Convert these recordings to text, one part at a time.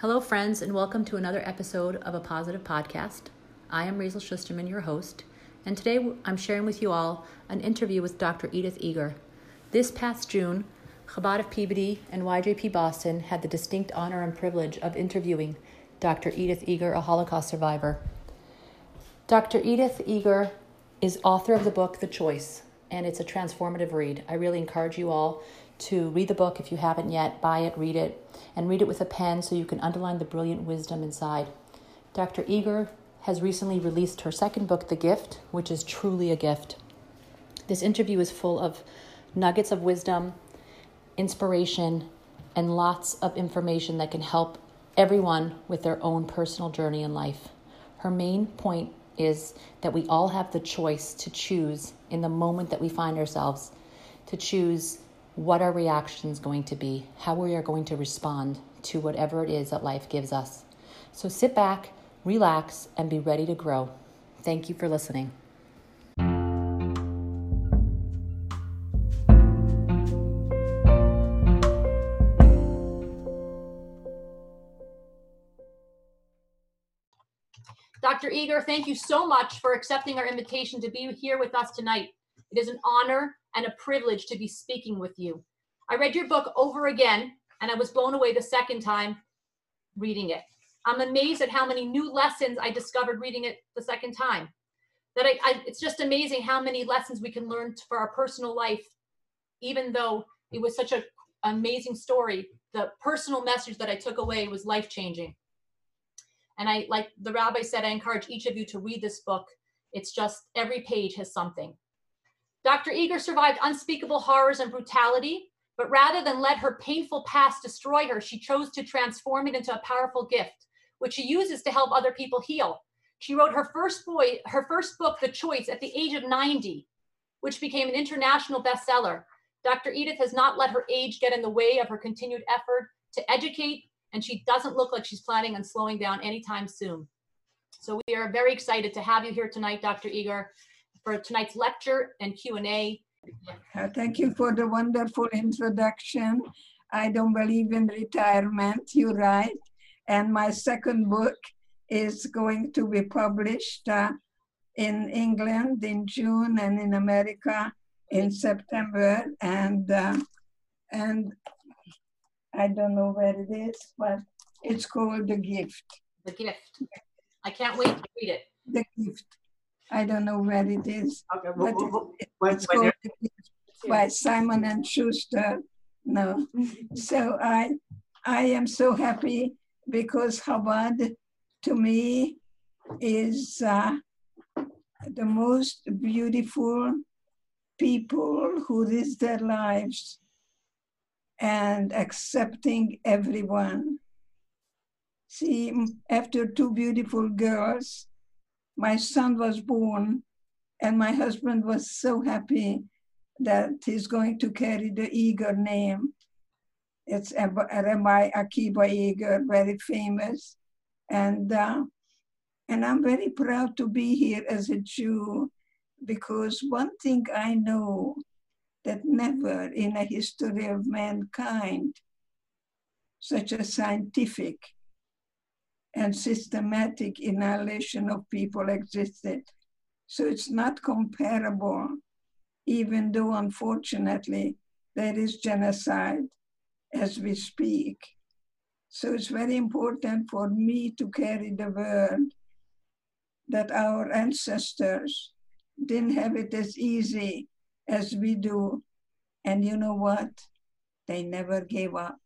Hello, friends, and welcome to another episode of a positive podcast. I am Razel Schusterman, your host, and today I'm sharing with you all an interview with Dr. Edith Eger. This past June, Chabad of Peabody and YJP Boston had the distinct honor and privilege of interviewing Dr. Edith Eger, a Holocaust survivor. Dr. Edith Eger is author of the book The Choice, and it's a transformative read. I really encourage you all to read the book if you haven't yet, buy it, read it, and read it with a pen so you can underline the brilliant wisdom inside. Dr. Eger has recently released her second book, The Gift, which is truly a gift. This interview is full of nuggets of wisdom, inspiration, and lots of information that can help everyone with their own personal journey in life. Her main point is that we all have the choice to choose in the moment that we find ourselves, to choose what our reaction is going to be, how we are going to respond to whatever it is that life gives us. So sit back, relax, and be ready to grow. Thank you for listening. Dr. Eger, thank you so much for accepting our invitation to be here with us tonight. It is an honor and a privilege to be speaking with you. I read your book over again, and I was blown away the second time reading it. I'm amazed at how many new lessons I discovered reading it the second time. That I, I, it's just amazing how many lessons we can learn for our personal life, even though it was such an amazing story. The personal message that I took away was life changing. And I, like the rabbi said, I encourage each of you to read this book. It's just every page has something. Dr. Eger survived unspeakable horrors and brutality, but rather than let her painful past destroy her, she chose to transform it into a powerful gift, which she uses to help other people heal. She wrote her first boy, her first book, The Choice, at the age of 90, which became an international bestseller. Dr. Edith has not let her age get in the way of her continued effort to educate, and she doesn't look like she's planning on slowing down anytime soon. So we are very excited to have you here tonight, Dr. Eger for tonight's lecture and Q&A. Uh, thank you for the wonderful introduction. I don't believe in retirement, you're right. And my second book is going to be published uh, in England in June and in America in September. And, uh, and I don't know where it is, but it's called The Gift. The Gift. I can't wait to read it. The Gift. I don't know where it is. Okay. But it, it's called by Simon and Schuster. No. so I I am so happy because Chabad to me is uh, the most beautiful people who risk their lives and accepting everyone. See, after two beautiful girls, my son was born, and my husband was so happy that he's going to carry the Eger name. It's Rabbi Akiba Eger, very famous. And, uh, and I'm very proud to be here as a Jew because one thing I know that never in a history of mankind such a scientific and systematic annihilation of people existed. So it's not comparable, even though unfortunately there is genocide as we speak. So it's very important for me to carry the word that our ancestors didn't have it as easy as we do. And you know what? They never gave up.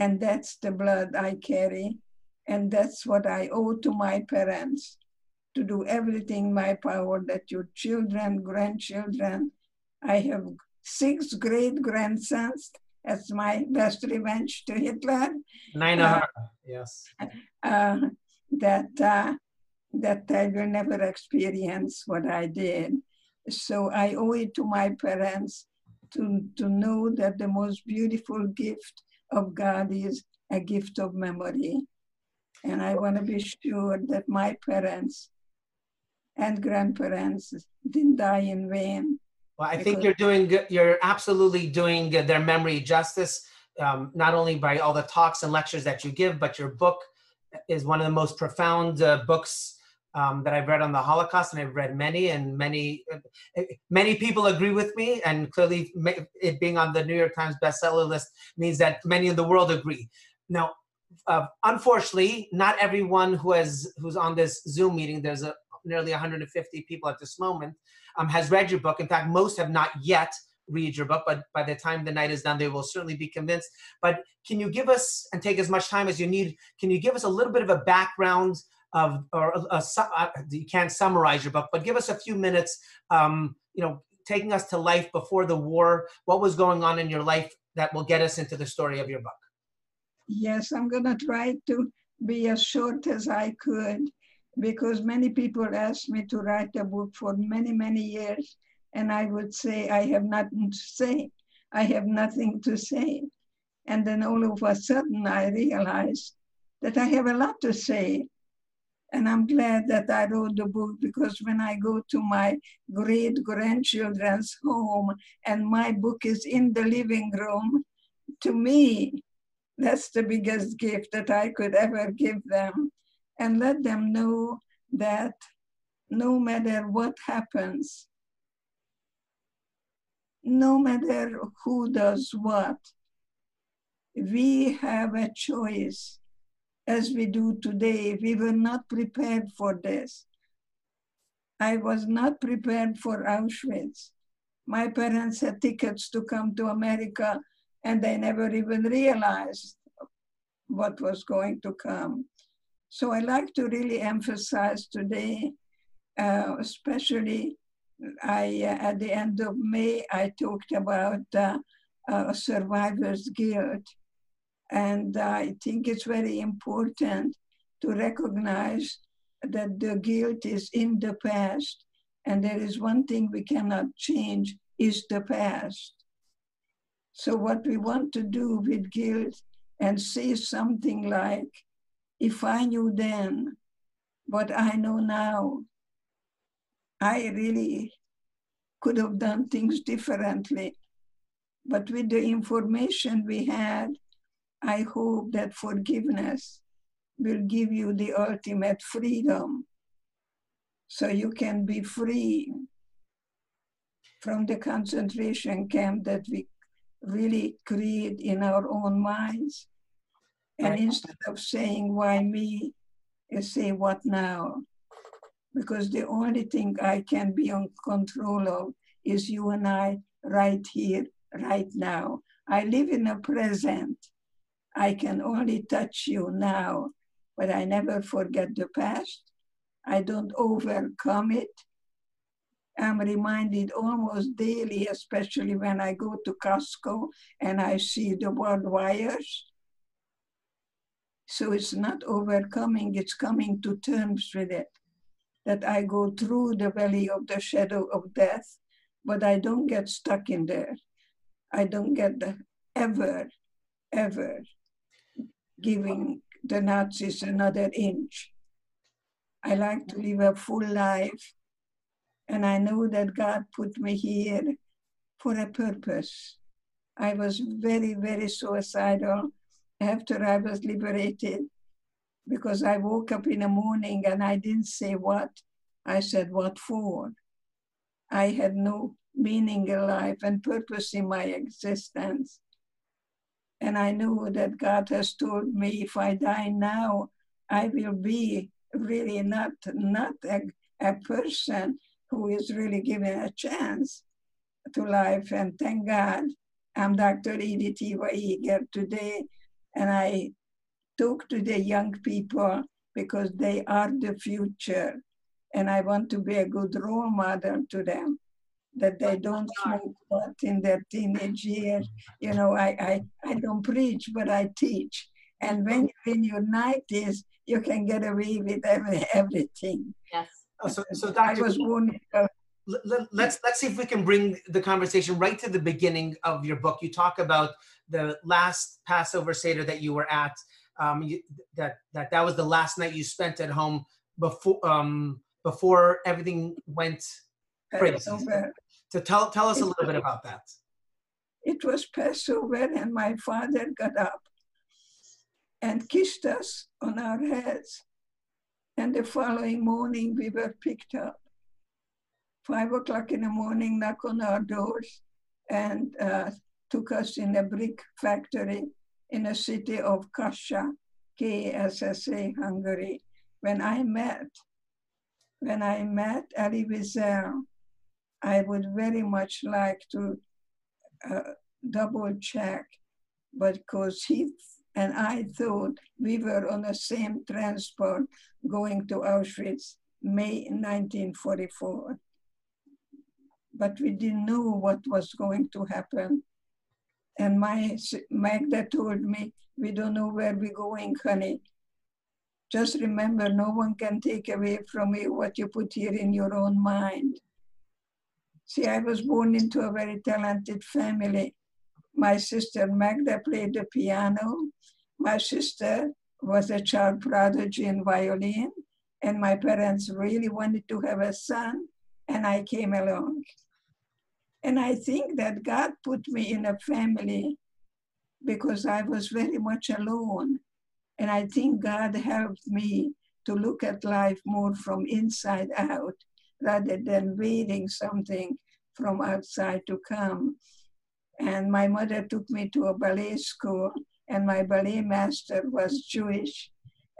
And that's the blood I carry and that's what I owe to my parents to do everything in my power that your children, grandchildren, I have six great grandsons. That's my best revenge to Hitler. Nine, uh, yes. Uh, that uh, that I will never experience what I did. So I owe it to my parents to, to know that the most beautiful gift of God is a gift of memory. And I want to be sure that my parents and grandparents didn't die in vain. Well, I think you're doing good. You're absolutely doing their memory justice. um, not only by all the talks and lectures that you give, but your book is one of the most profound uh, books um, that I've read on the Holocaust, and I've read many, and many, uh, many people agree with me. And clearly, it being on the New York Times bestseller list means that many in the world agree. Now, uh, unfortunately, not everyone who has who's on this Zoom meeting, there's a, nearly 150 people at this moment, um, has read your book. In fact, most have not yet read your book, but by the time the night is done, they will certainly be convinced. But can you give us, and take as much time as you need, can you give us a little bit of a background of, or a, a, a, uh, you can't summarize your book, but give us a few minutes, um, you know, taking us to life before the war, what was going on in your life that will get us into the story of your book? Yes, I'm going to try to be as short as I could because many people asked me to write a book for many, many years. And I would say, I have nothing to say. I have nothing to say. And then all of a sudden, I realized that I have a lot to say. And I'm glad that I wrote the book because when I go to my great grandchildren's home and my book is in the living room, to me, that's the biggest gift that I could ever give them and let them know that no matter what happens, no matter who does what, we have a choice as we do today. We were not prepared for this. I was not prepared for Auschwitz. My parents had tickets to come to America and they never even realized what was going to come. So I like to really emphasize today, uh, especially I, uh, at the end of May, I talked about uh, uh survivor's guilt. And I think it's very important to recognize that the guilt is in the past. And there is one thing we cannot change is the past. So what we want to do with guilt and say something like, if I knew then what I know now, I really could have done things differently. But with the information we had, I hope that forgiveness will give you the ultimate freedom so you can be free from the concentration camp that we really create in our own minds. And instead of saying, why me, you say, what now? Because the only thing I can be on control of is you and I right here, right now. I live in the present. I can only touch you now, but I never forget the past. I don't overcome it. I'm reminded almost daily, especially when I go to Costco and I see the barbed wires. So it's not overcoming, it's coming to terms with it. That I go through the valley of the shadow of death, but I don't get stuck in there. I don't get the, ever, ever giving the Nazis another inch. I like to live a full life and I know that God put me here for a purpose. I was very, very suicidal after I was liberated because I woke up in the morning and I didn't say what. I said, What for? I had no meaning in life and purpose in my existence. And I knew that God has told me if I die now, I will be really not, not a, a person who is really given a chance to life. And thank God, I'm Dr. Edith Eva Eger today, and I talk to the young people because they are the future. And I want to be a good role model to them, that they don't smoke pot in their teenage years. You know, I, I, I don't preach, but I teach. And when you're in your 90s, you can get away with every, everything. Yes. Oh, so, so Dr. was born. Uh, let's let's see if we can bring the conversation right to the beginning of your book. You talk about the last Passover Seder that you were at. Um, you, that that that was the last night you spent at home before um, before everything went crazy. So tell tell us a little bit about that. It was Passover, and my father got up and kissed us on our heads. And the following morning, we were picked up. Five o'clock in the morning, knock on our doors and uh, took us in a brick factory in the city of Kassa, KSSA, Hungary. When I met, when I met Elie Wiesel, I would very much like to uh, double check, because he and I thought we were on the same transport going to Auschwitz, May 1944. But we didn't know what was going to happen. And my Magda told me, we don't know where we're going, honey. Just remember, no one can take away from you what you put here in your own mind. See, I was born into a very talented family. My sister Magda played the piano. My sister was a child prodigy in violin. And my parents really wanted to have a son, and I came along. And I think that God put me in a family because I was very much alone. And I think God helped me to look at life more from inside out rather than waiting something from outside to come. And my mother took me to a ballet school, and my ballet master was Jewish.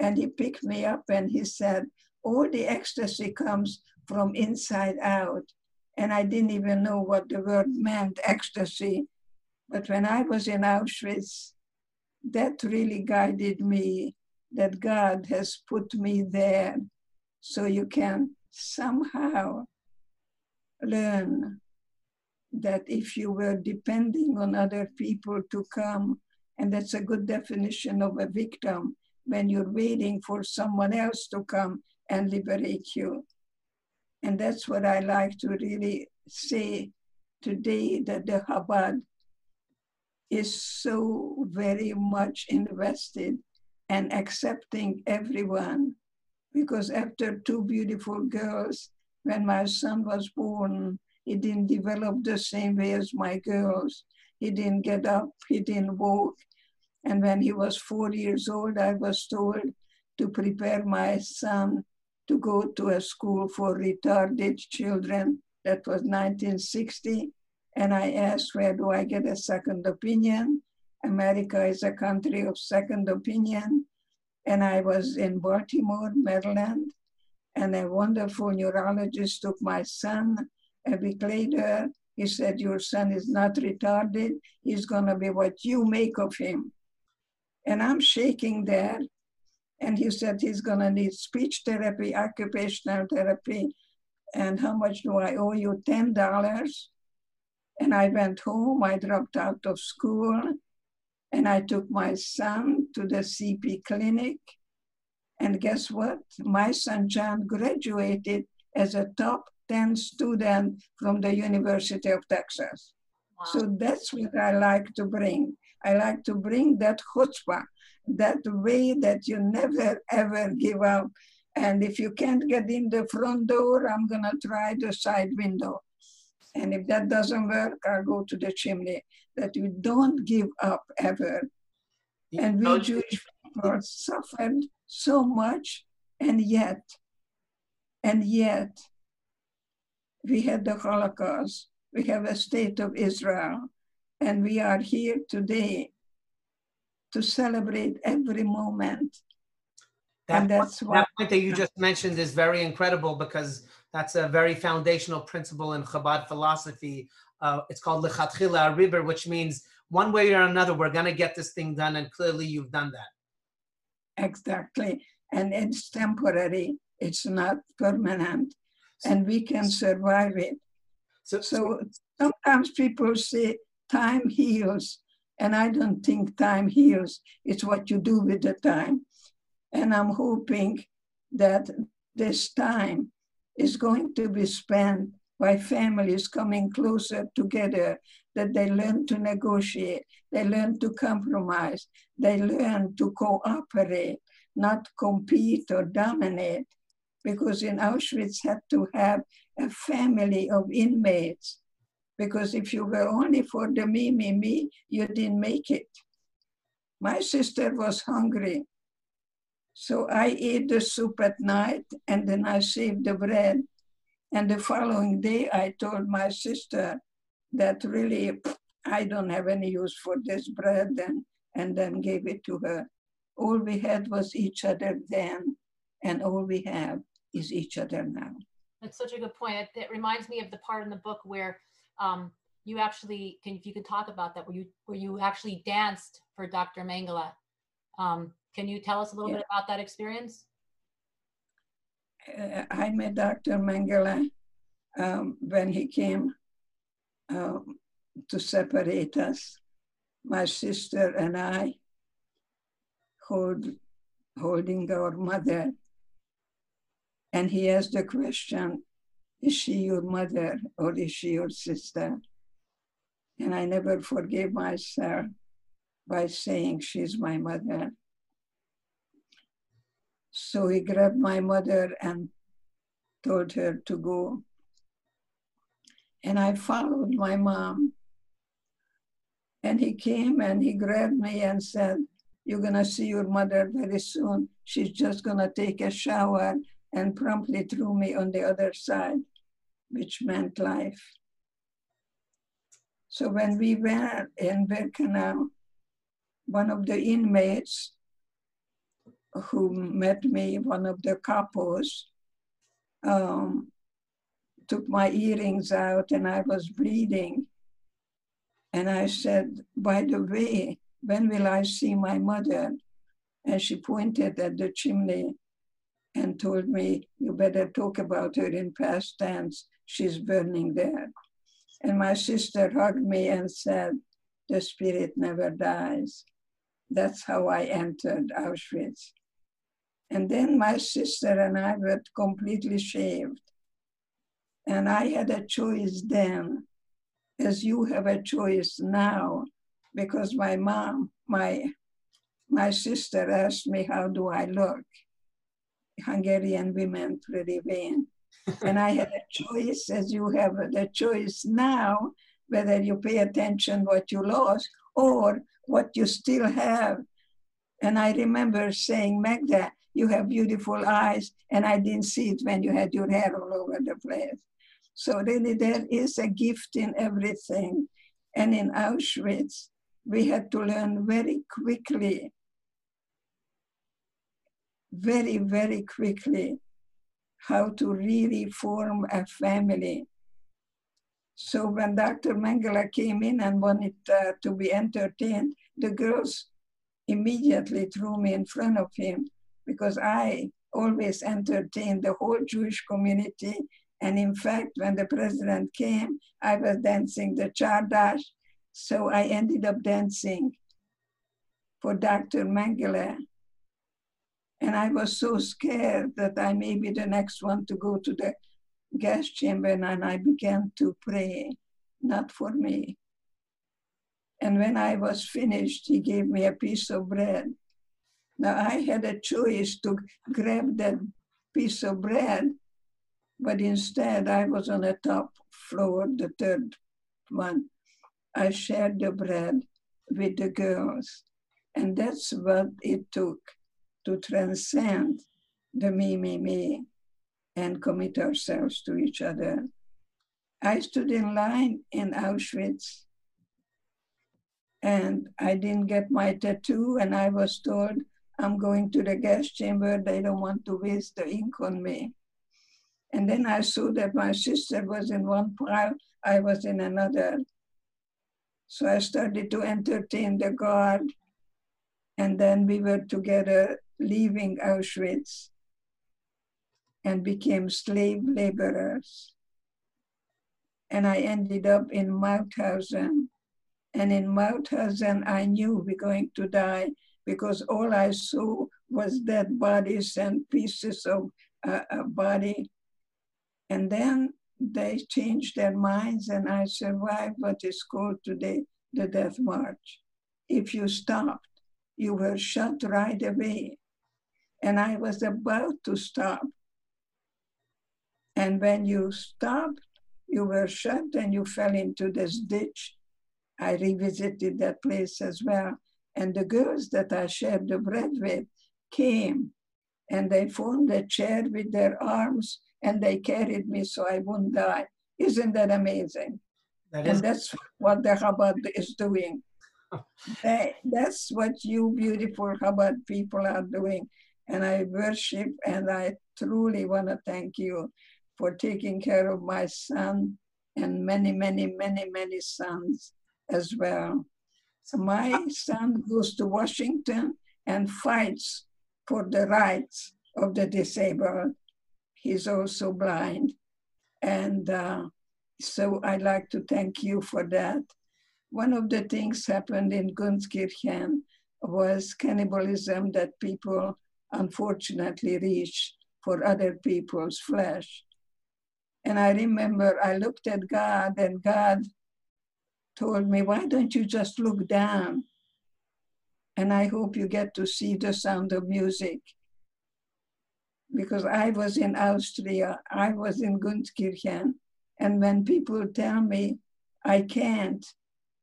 And he picked me up and he said, All the ecstasy comes from inside out. And I didn't even know what the word meant, ecstasy. But when I was in Auschwitz, that really guided me that God has put me there so you can somehow learn that if you were depending on other people to come, and that's a good definition of a victim, when you're waiting for someone else to come and liberate you. And that's what I like to really say today that the Chabad is so very much invested and accepting everyone. Because after two beautiful girls, when my son was born, he didn't develop the same way as my girls. He didn't get up, he didn't walk. And when he was four years old, I was told to prepare my son to go to a school for retarded children. That was 1960. And I asked, where do I get a second opinion? America is a country of second opinion. And I was in Baltimore, Maryland, and a wonderful neurologist took my son. A week later, he said, Your son is not retarded. He's going to be what you make of him. And I'm shaking there. And he said he's going to need speech therapy, occupational therapy. And how much do I owe you? $10. And I went home, I dropped out of school, and I took my son to the CP clinic. And guess what? My son John graduated as a top 10 student from the University of Texas. Wow. So that's what I like to bring. I like to bring that chutzpah, that way that you never ever give up. And if you can't get in the front door, I'm gonna try the side window. And if that doesn't work, I'll go to the chimney. That we don't give up ever. And we Jewish people suffered so much, and yet, and yet, we had the Holocaust. We have a state of Israel, and we are here today to celebrate every moment. That, and that's point, that point that you just mentioned is very incredible because that's a very foundational principle in Chabad philosophy. Uh, it's called lechatchila ariber, which means one way or another, we're going to get this thing done, and clearly you've done that. Exactly, and it's temporary. It's not permanent, and we can survive it. So, so sometimes people say time heals, and I don't think time heals. It's what you do with the time, and I'm hoping that this time is going to be spent by families coming closer together, that they learn to negotiate, they learn to compromise, they learn to cooperate, not compete or dominate. Because in Auschwitz had to have a family of inmates Because if you were only for the me, me, me, you didn't make it. My sister was hungry. So I ate the soup at night and then I saved the bread. And the following day, I told my sister that really I don't have any use for this bread and, and then gave it to her. All we had was each other then, and all we have is each other now. That's such a good point. It, it reminds me of the part in the book where um, you actually can, if you could talk about that, where you where you actually danced for Dr. Mengele. Um, can you tell us a little yeah. bit about that experience? Uh, I met Dr. Mengele um, when he came um, to separate us. My sister and I hold, holding our mother. And he asked the question, is she your mother or is she your sister? And I never forgave myself by saying she's my mother. So he grabbed my mother and told her to go. And I followed my mom. And he came and he grabbed me and said, You're going to see your mother very soon. She's just going to take a shower and promptly threw me on the other side, which meant life. So when we were in Birkenau, one of the inmates who met me, one of the capos, um, took my earrings out and I was bleeding. And I said, by the way, when will I see my mother? And she pointed at the chimney and told me, you better talk about her in past tense. She's burning there. And my sister hugged me and said, the spirit never dies. That's how I entered Auschwitz. And then my sister and I were completely shaved. And I had a choice then, as you have a choice now, because my mom, my, my sister asked me, How do I look? Hungarian women pretty vain. and I had a choice, as you have the choice now, whether you pay attention what you lost or what you still have. And I remember saying, Magda, you have beautiful eyes, and I didn't see it when you had your hair all over the place. So really there is a gift in everything. And in Auschwitz, we had to learn very quickly, very, very quickly, how to really form a family. So when Dr. Mengele came in and wanted uh, to be entertained, the girls immediately threw me in front of him because I always entertained the whole Jewish community. And in fact, when the president came, I was dancing the Chardash. So I ended up dancing for Dr. Mengele. And I was so scared that I may be the next one to go to the gas chamber and I began to pray, not for me. And when I was finished, he gave me a piece of bread now I had a choice to grab that piece of bread, but instead I was on the top floor, the third one. I shared the bread with the girls. And that's what it took to transcend the me, me, me and commit ourselves to each other. I stood in line in Auschwitz and I didn't get my tattoo, and I was told I'm going to the gas chamber. They don't want to waste the ink on me. And then I saw that my sister was in one pile, I was in another. So I started to entertain the guard. And then we were together leaving Auschwitz and became slave laborers. And I ended up in Mauthausen. And in Mauthausen, I knew we're going to die because all I saw was dead bodies and pieces of uh, a body. And then they changed their minds, and I survived what is called today the Death March. If you stopped, you were shot right away. And I was about to stop. And when you stopped, you were shot and you fell into this ditch. I revisited that place as well. And the girls that I shared the bread with came and they formed a chair with their arms and they carried me so I wouldn't die. Isn't that amazing? That is- and that's what the Chabad is doing. they, that's what you beautiful Chabad people are doing. And I worship and I truly want to thank you for taking care of my son and many, many, many, many sons as well. So my son goes to Washington and fights for the rights of the disabled. He's also blind. And uh, so I'd like to thank you for that. One of the things happened in Gunskirchen was cannibalism that people unfortunately reached for other people's flesh. And I remember I looked at God and God told me, why don't you just look down? And I hope you get to see the sound of music. Because I was in Austria, I was in Gunskirchen, and when people tell me I can't,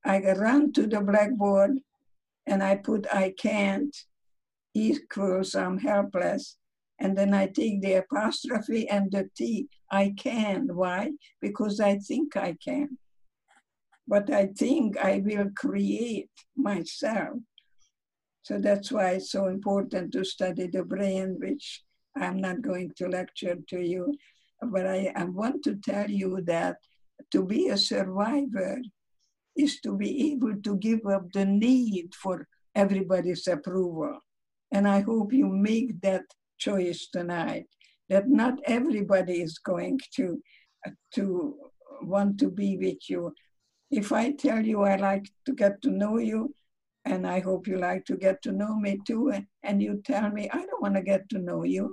I run to the blackboard and I put I can't equals I'm helpless. And then I take the apostrophe and the T. I can. Why? Because I think I can. But I think I will create myself. So that's why it's so important to study the brain, which I'm not going to lecture to you. But I, I want to tell you that to be a survivor is to be able to give up the need for everybody's approval. And I hope you make that choice tonight that not everybody is going to to want to be with you. If I tell you I like to get to know you, and I hope you like to get to know me too, and you tell me I don't want to get to know you,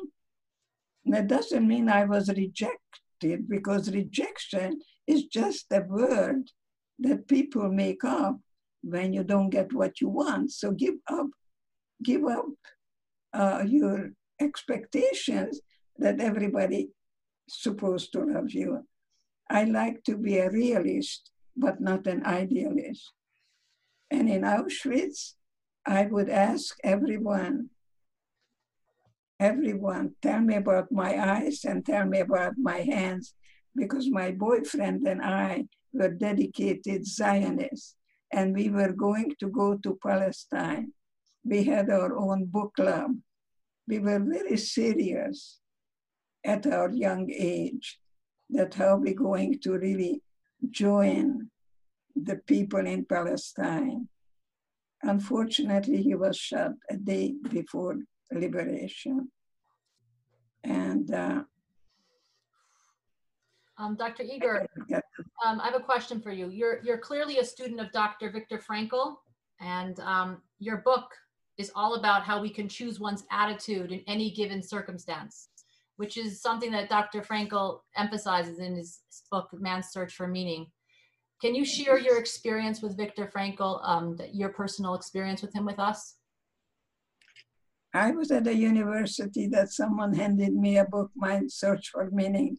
that doesn't mean I was rejected because rejection is just a word that people make up when you don't get what you want. So give up, give up uh, your expectations that everybody supposed to love you. I like to be a realist, but not an idealist. And in Auschwitz, I would ask everyone, everyone, tell me about my eyes and tell me about my hands, because my boyfriend and I were dedicated Zionists, and we were going to go to Palestine. We had our own book club we were very serious at our young age that how we're going to really join the people in Palestine. Unfortunately, he was shot a day before liberation. And uh, um, Dr. Eger, um, I have a question for you. You're, you're clearly a student of Dr. Viktor Frankl, and um, your book is all about how we can choose one's attitude in any given circumstance, which is something that Dr. Frankl emphasizes in his book, Man's Search for Meaning. Can you share your experience with Viktor Frankl, um, your personal experience with him with us? I was at a university that someone handed me a book, Man's Search for Meaning,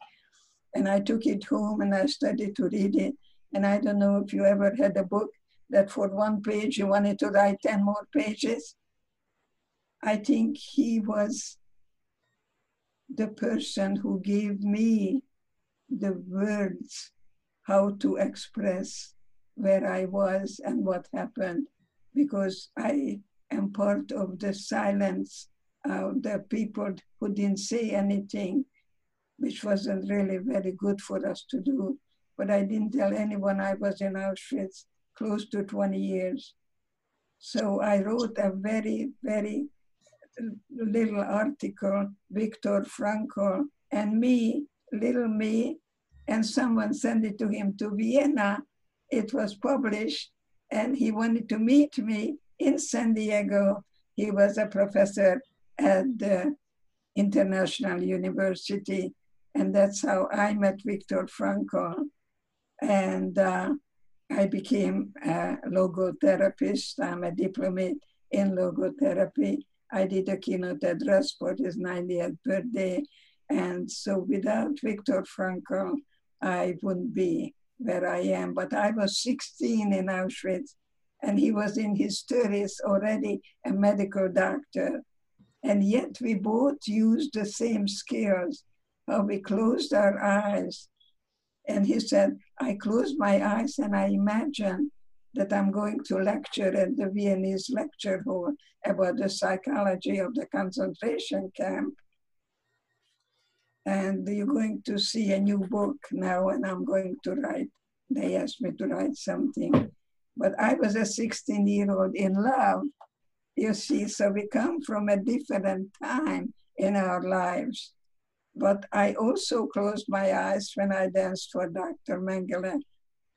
and I took it home and I studied to read it. And I don't know if you ever had a book that for one page you wanted to write 10 more pages. I think he was the person who gave me the words how to express where I was and what happened, because I am part of the silence of the people who didn't say anything, which wasn't really very good for us to do. But I didn't tell anyone I was in Auschwitz close to 20 years. So I wrote a very, very little article, Viktor Frankl and me, little me, and someone sent it to him to Vienna. It was published, and he wanted to meet me in San Diego. He was a professor at the International University, and that's how I met Viktor Frankl. And uh, I became a logotherapist. I'm a diplomate in logotherapy. I did a keynote address for his 90th birthday. And so without Viktor Frankl, I wouldn't be where I am. But I was 16 in Auschwitz, and he was in his 30s already a medical doctor. And yet we both used the same skills. How we closed our eyes. And he said, I closed my eyes and I imagined that I'm going to lecture at the Viennese lecture hall about the psychology of the concentration camp. And you're going to see a new book now, and I'm going to write. They asked me to write something. But I was a 16 year old in love, you see, so we come from a different time in our lives. But I also closed my eyes when I danced for Dr. Mengele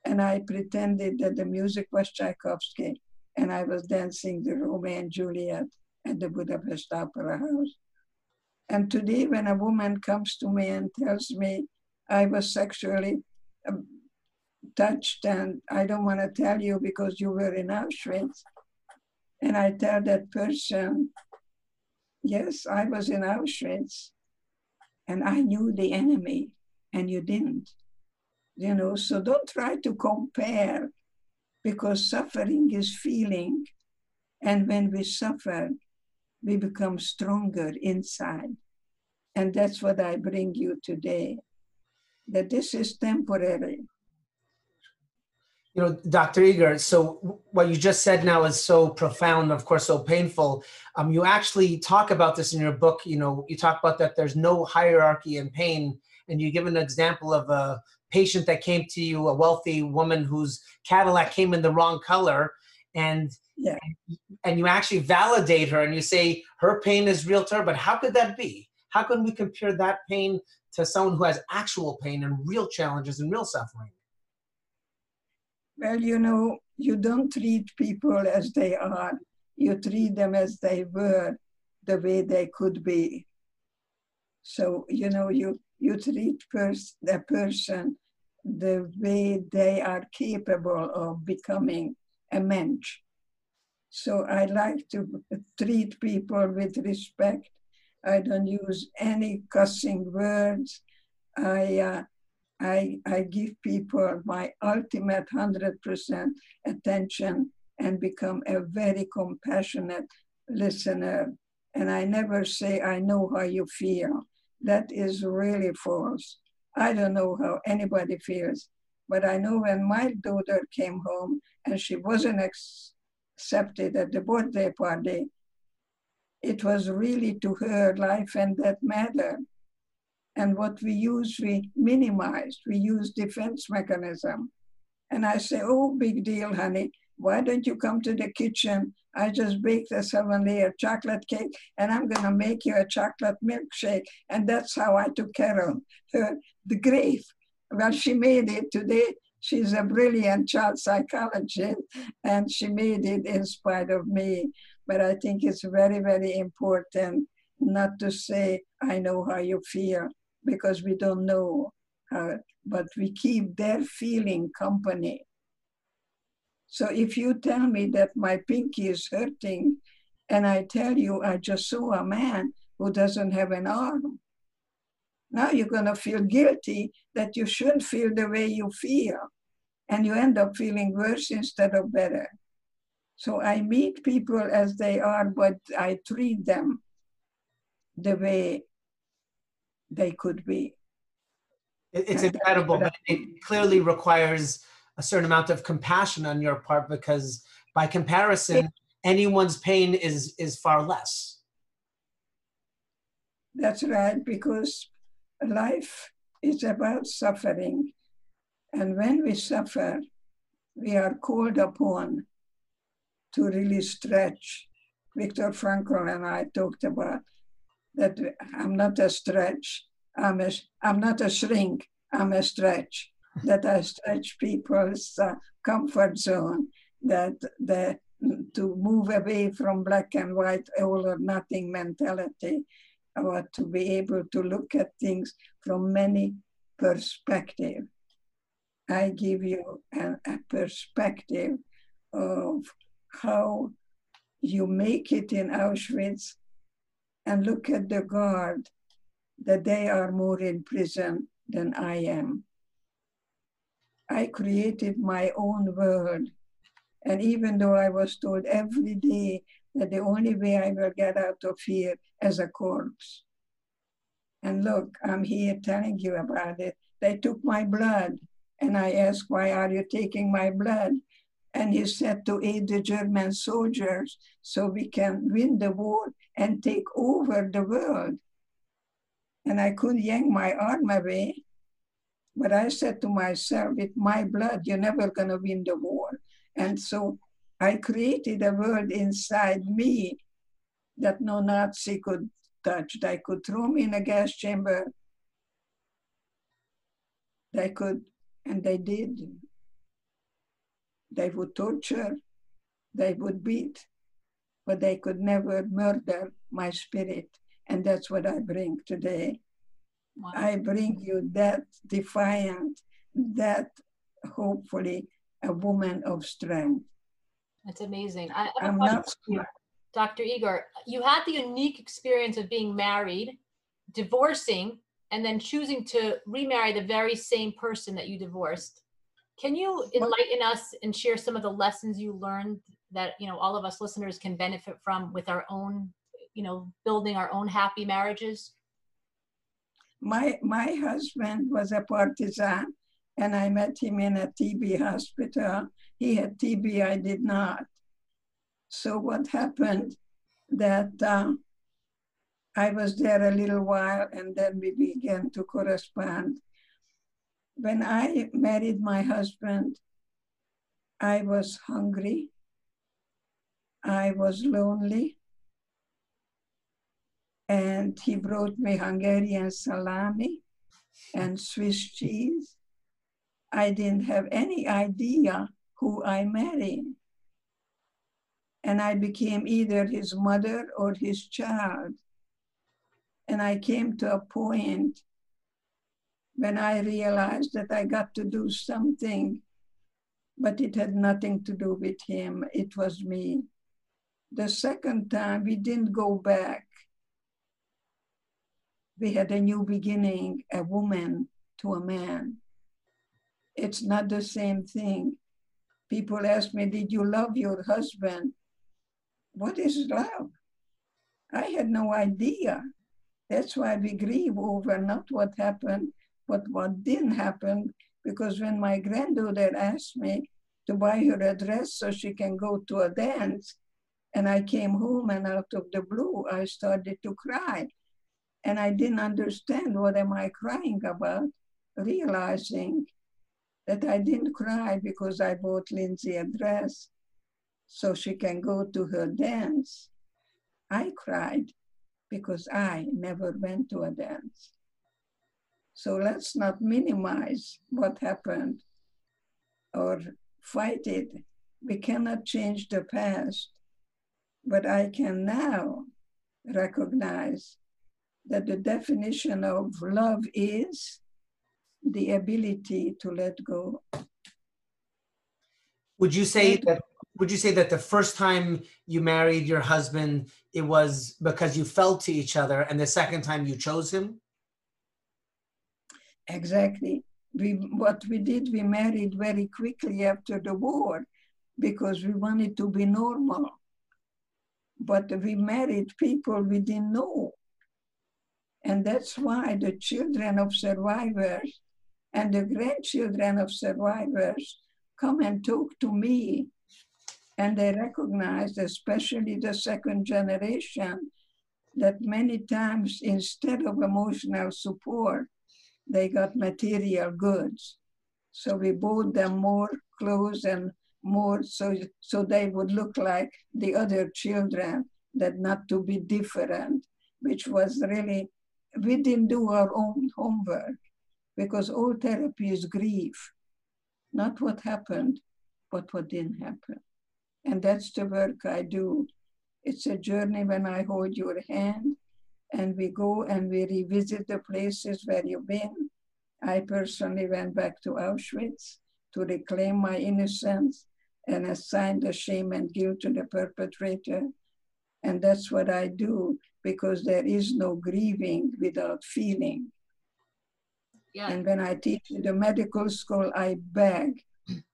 and I pretended that the music was Tchaikovsky, and I was dancing the Romeo and Juliet at the Budapest Opera House. And today, when a woman comes to me and tells me I was sexually um, touched, and I don't want to tell you because you were in Auschwitz, and I tell that person, yes, I was in Auschwitz, and I knew the enemy, and you didn't you know so don't try to compare because suffering is feeling. And when we suffer we become stronger inside. And that's what i bring you today that this is temporary. You know dr eger so what you just said now is so profound of course so painful. Um, you actually talk about this in your book. You know you talk about that there's no hierarchy in pain. And you give an example of a patient that came to you, a wealthy woman whose Cadillac came in the wrong color, and yeah. and you actually validate her and you say her pain is real to her. But how could that be? How can we compare that pain to someone who has actual pain and real challenges and real suffering? Well, you know, you don't treat people as they are. You treat them as they were, the way they could be. So, you know, you you treat pers- the person the way they are capable of becoming a mensch. So I like to treat people with respect. I don't use any cussing words. I, uh, I, I give people my ultimate 100% attention and become a very compassionate listener. And I never say, I know how you feel that is really false. I don't know how anybody feels, but I know when my daughter came home and she wasn't accepted at the birthday party, it was really to her life and that matter. And what we use, we minimized. We use defense mechanism. And I say, oh, big deal, honey. Why don't you come to the kitchen I just baked a seven layer chocolate cake and I'm going to make you a chocolate milkshake. And that's how I took care of her, the grief. Well, she made it today. She's a brilliant child psychologist and she made it in spite of me. But I think it's very, very important not to say, I know how you feel, because we don't know how, but we keep their feeling company so if you tell me that my pinky is hurting, and I tell you I just saw a man who doesn't have an arm, now you're going to feel guilty that you shouldn't feel the way you feel. And you end up feeling worse instead of better. So I meet people as they are, but I treat them the way they could be. It's incredible, but it clearly requires a certain amount of compassion on your part because by comparison anyone's pain is is far less. That's right because life is about suffering. And when we suffer we are called upon to really stretch. Viktor Frankl and I talked about that I'm not a stretch I'm a I'm not a shrink I'm a stretch that I stretch people's uh, comfort zone, that the, to move away from black and white, all or nothing mentality, or to be able to look at things from many perspectives. I give you a, a perspective of how you make it in Auschwitz and look at the guard that they are more in prison than I am I created my own world. And even though I was told every day that the only way I will get out of here as a corpse. And look, I'm here telling you about it. They took my blood. And I asked, why are you taking my blood? And he said to aid the German soldiers so we can win the war and take over the world. And I couldn't yank my arm away. But I said to myself, with my blood, you're never going to win the war. And so I created a world inside me that no Nazi could touch. They could throw me in a gas chamber. They could, and they did. They would torture, they would beat, but they could never murder my spirit. And that's what I bring today. Wow. I bring you that defiant, that hopefully a woman of strength. That's amazing. I, I'm not Dr. Eger, you had the unique experience of being married, divorcing, and then choosing to remarry the very same person that you divorced. Can you enlighten us and share some of the lessons you learned that you know all of us listeners can benefit from with our own, you know, building our own happy marriages? My my husband was a partisan and I met him in a TB hospital. He had TB, I did not. So what happened that uh, I was there a little while and then we began to correspond. When I married my husband, I was hungry. I was lonely. And he brought me Hungarian salami and Swiss cheese I didn't have any idea who I married. And I became either his mother or his child. And I came to a point when I realized that I got to do something, but it had nothing to do with him, it was me. The second time, we didn't go back. We had a new beginning, a woman to a man it's not the same thing. People ask me, Did you love your husband? What is love? I had no idea. That's why we grieve over not what happened, but what didn't happen. Because when my granddaughter asked me to buy her a dress so she can go to a dance, and I came home and out of the blue, I started to cry. And I didn't understand what am I crying about, realizing that I didn't cry because I bought Lindsay a dress so she can go to her dance. I cried because I never went to a dance. So let's not minimize what happened or fight it. We cannot change the past, but I can now recognize that the definition of love is the ability to let go. Would you say that would you say that the first time you married your husband it was because you fell to each other and the second time you chose him? Exactly. We what we did we married very quickly after the war because we wanted to be normal. But we married people we didn't know. And that's why the children of survivors and the grandchildren of survivors come and talk to me and they recognize, especially the second generation, that many times instead of emotional support, they got material goods. So we bought them more clothes and more so, so they would look like the other children, that not to be different, which was really, we didn't do our own homework because all therapy is grief, not what happened, but what didn't happen. And that's the work I do. It's a journey when I hold your hand and we go and we revisit the places where you've been. I personally went back to Auschwitz to reclaim my innocence and assign the shame and guilt to the perpetrator. And that's what I do because there is no grieving without feeling. Yeah. And when I teach in the medical school, I beg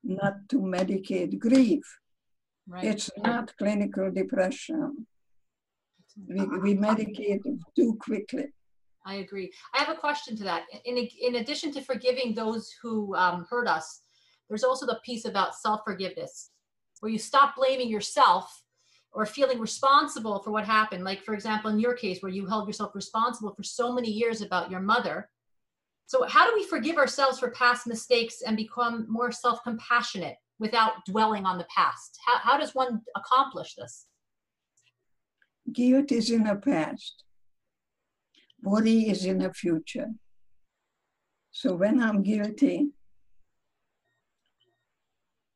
not to medicate grief. Right. It's not clinical depression. We, we medicate too quickly. I agree. I have a question to that. In, in addition to forgiving those who um, hurt us, there's also the piece about self forgiveness, where you stop blaming yourself or feeling responsible for what happened. Like, for example, in your case, where you held yourself responsible for so many years about your mother. So, how do we forgive ourselves for past mistakes and become more self compassionate without dwelling on the past? How, how does one accomplish this? Guilt is in the past, worry is in the future. So, when I'm guilty,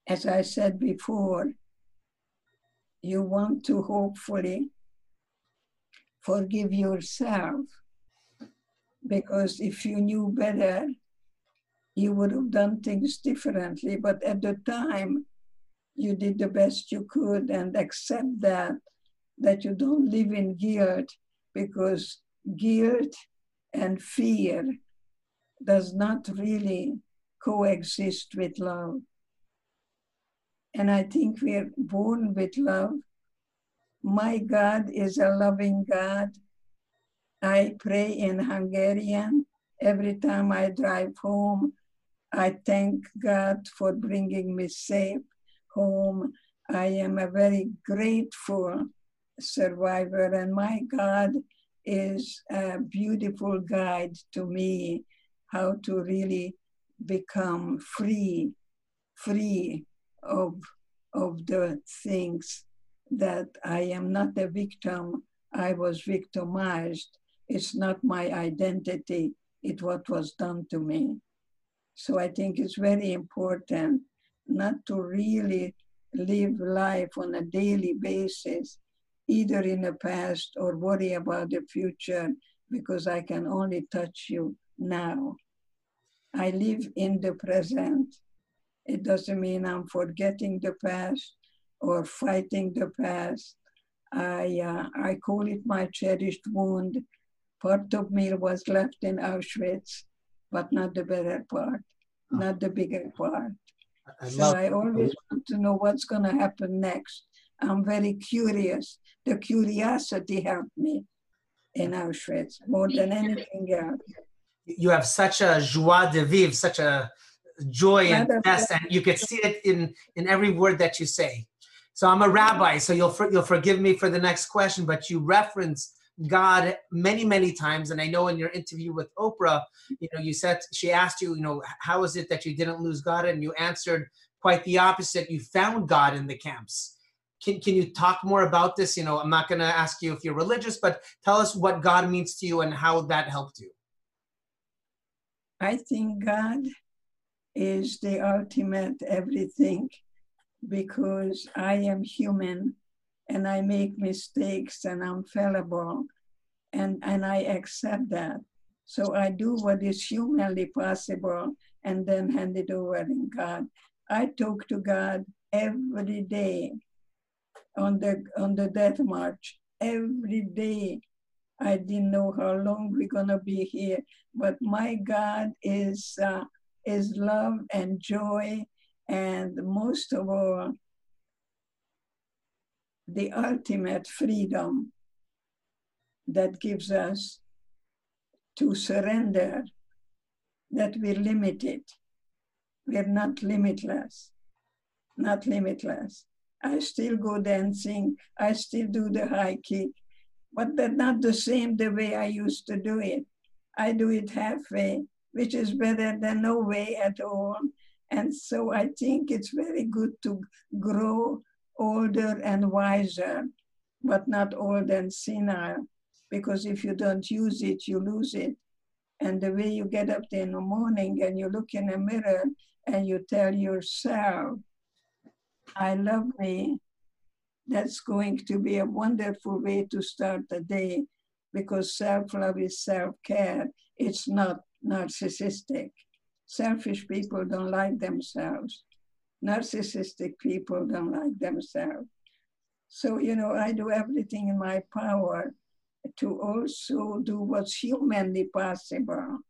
as I said before, you want to hopefully forgive yourself because if you knew better, you would have done things differently. But at the time, you did the best you could and accept that that you don't live in guilt because guilt and fear does not really coexist with love. And I think we're born with love. My God is a loving God. I pray in Hungarian. Every time I drive home, I thank God for bringing me safe home. I am a very grateful survivor, and my God is a beautiful guide to me how to really become free, free of, of the things that I am not a victim, I was victimized. It's not my identity, it's what was done to me. So I think it's very important not to really live life on a daily basis, either in the past or worry about the future, because I can only touch you now. I live in the present it doesn't mean I'm forgetting the past or fighting the past. I, uh, I call it my cherished wound. Part of me was left in Auschwitz, but not the better part, not the bigger part. I so I always want to know what's going to happen next. I'm very curious. The curiosity helped me in Auschwitz more than anything else. You have such a joie de vivre, such a joy and zest, and you can see it in in every word that you say. So I'm a rabbi, so you'll you'll forgive me for the next question, but you reference God many many times, and I know in your interview with Oprah, you know, you said she asked you, you know, how is it that you didn't lose God, and you answered quite the opposite. You found God in the camps. Can, can you talk more about this? You know, I'm not going to ask you if you're religious, but tell us what God means to you and how that helped you. I think God is the ultimate everything because I am human and I make mistakes and I'm fallible and, and I accept that. So I do what is humanly possible and then hand it over in God. I talk to God every day on the on the death march. Every day. I didn't know how long we're gonna be here, but my God is uh, is love and joy, and most of all, the ultimate freedom that gives us to surrender that we're limited. We're not limitless, not limitless. I still go dancing, I still do the high kick, but that's not the same the way I used to do it. I do it halfway which is better than no way at all. And so I think it's very good to grow older and wiser, but not old and senile, because if you don't use it, you lose it. And the way you get up in the morning and you look in a mirror and you tell yourself, I love me, that's going to be a wonderful way to start the day because self love is self care. It's not narcissistic. Selfish people don't like themselves. Narcissistic people don't like themselves. So, you know, I do everything in my power to also do what's humanly possible.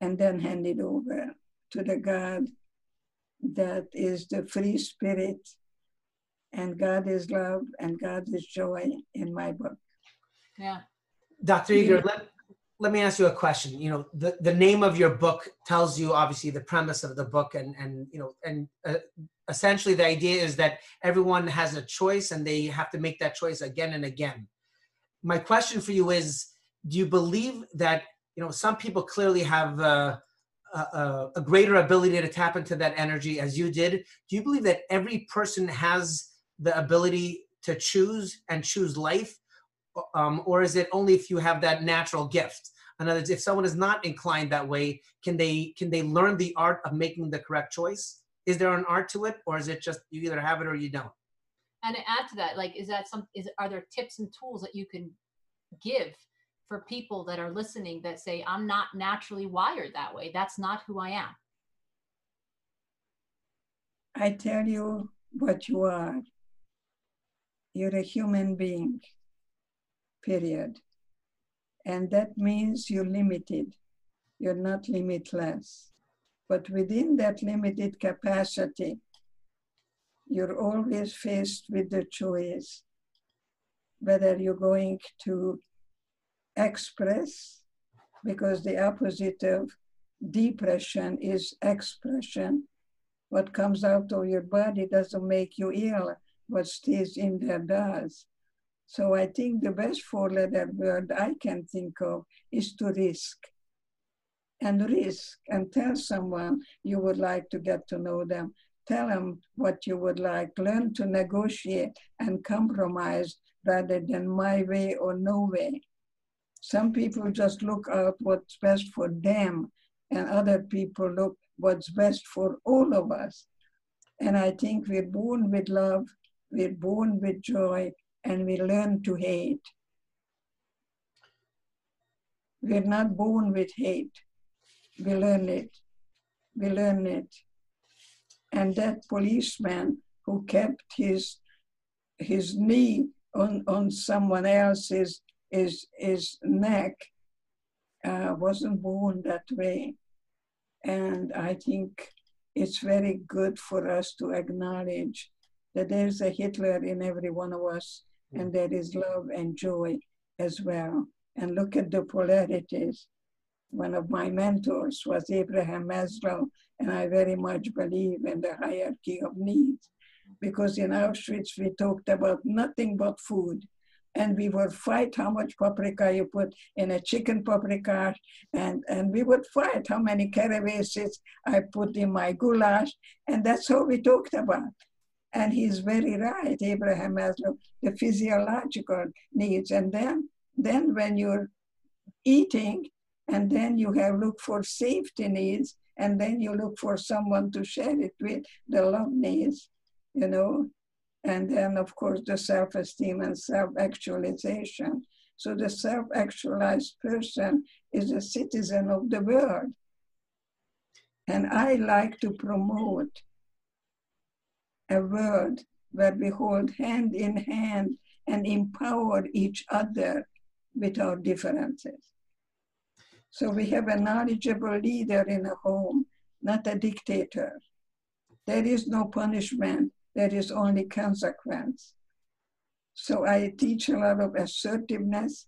and then hand it over to the God that is the free spirit. And God is love and God is joy in my book. Yeah. Dr. Eger, let, let me ask you a question. You know, the, the name of your book tells you obviously the premise of the book and, and you know, and uh, essentially the idea is that everyone has a choice and they have to make that choice again and again. My question for you is, do you believe that, you know, some people clearly have uh, a, a, greater ability to tap into that energy as you did. Do you believe that every person has the ability to choose and choose life? Um, or is it only if you have that natural gift? In other words, if someone is not inclined that way, can they can they learn the art of making the correct choice? Is there an art to it, or is it just you either have it or you don't? And to add to that, like, is that some? Is are there tips and tools that you can give for people that are listening that say, I'm not naturally wired that way. That's not who I am. I tell you what you are. You're a human being, period. And that means you're limited. You're not limitless. But within that limited capacity, you're always faced with the choice whether you're going to express because the opposite of depression is expression. What comes out of your body doesn't make you ill, what stays in there does. So I think the best four letter word I can think of is to risk. And risk and tell someone you would like to get to know them. Tell them what you would like. Learn to negotiate and compromise rather than my way or no way. Some people just look out what's best for them, and other people look what's best for all of us. And I think we're born with love, we're born with joy, and we learn to hate. We're not born with hate. We learn it. We learn it. And that policeman who kept his his knee on, on someone else's his, his neck uh, wasn't born that way. And I think it's very good for us to acknowledge that there's a Hitler in every one of us, and there is love and joy as well. And look at the polarities. One of my mentors was Abraham Maslow, and I very much believe in the hierarchy of needs because in Auschwitz we talked about nothing but food and we would fight how much paprika you put in a chicken paprika, and, and we would fight how many carapaces I put in my goulash, and that's all we talked about. And he's very right, Abraham Maslow, the physiological needs. And then, then when you're eating, and then you have look for safety needs, and then you look for someone to share it with, the love needs, you know, and then, of course, the self esteem and self actualization. So, the self actualized person is a citizen of the world. And I like to promote a world where we hold hand in hand and empower each other with our differences. So we have a knowledgeable leader in a home, not a dictator. There is no punishment there is only consequence. So I teach a lot of assertiveness.